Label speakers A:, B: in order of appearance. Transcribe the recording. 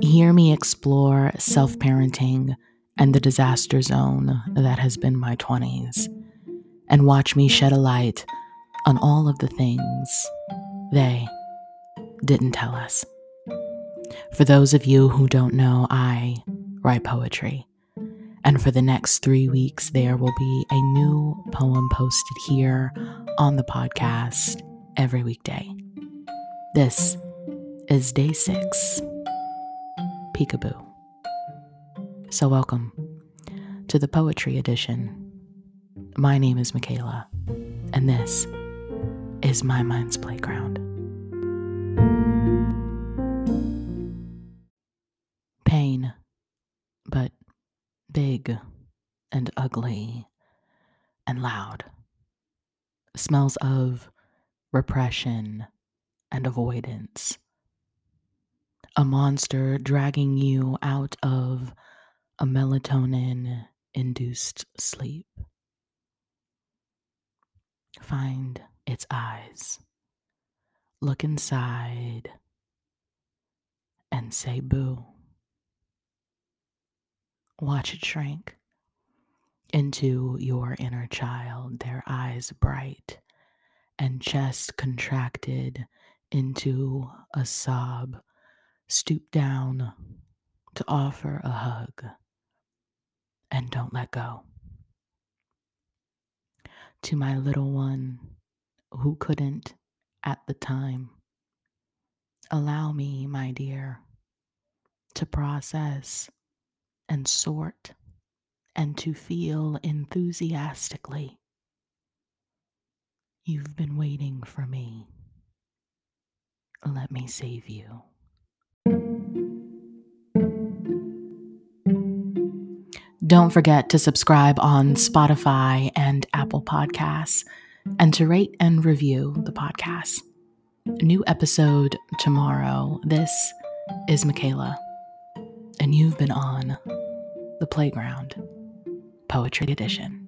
A: Hear me explore self parenting and the disaster zone that has been my 20s, and watch me shed a light on all of the things they didn't tell us. For those of you who don't know, I write poetry. And for the next three weeks, there will be a new poem posted here on the podcast every weekday. This is day six Peekaboo. So, welcome to the Poetry Edition. My name is Michaela, and this is My Mind's Playground. Pain, but big and ugly and loud. Smells of repression and avoidance. A monster dragging you out of a melatonin induced sleep. Find its eyes. Look inside and say boo. Watch it shrink into your inner child, their eyes bright and chest contracted into a sob. Stoop down to offer a hug and don't let go. To my little one who couldn't at the time, allow me, my dear, to process and sort and to feel enthusiastically. You've been waiting for me. Let me save you. Don't forget to subscribe on Spotify and Apple Podcasts and to rate and review the podcast. New episode tomorrow. This is Michaela, and you've been on The Playground Poetry Edition.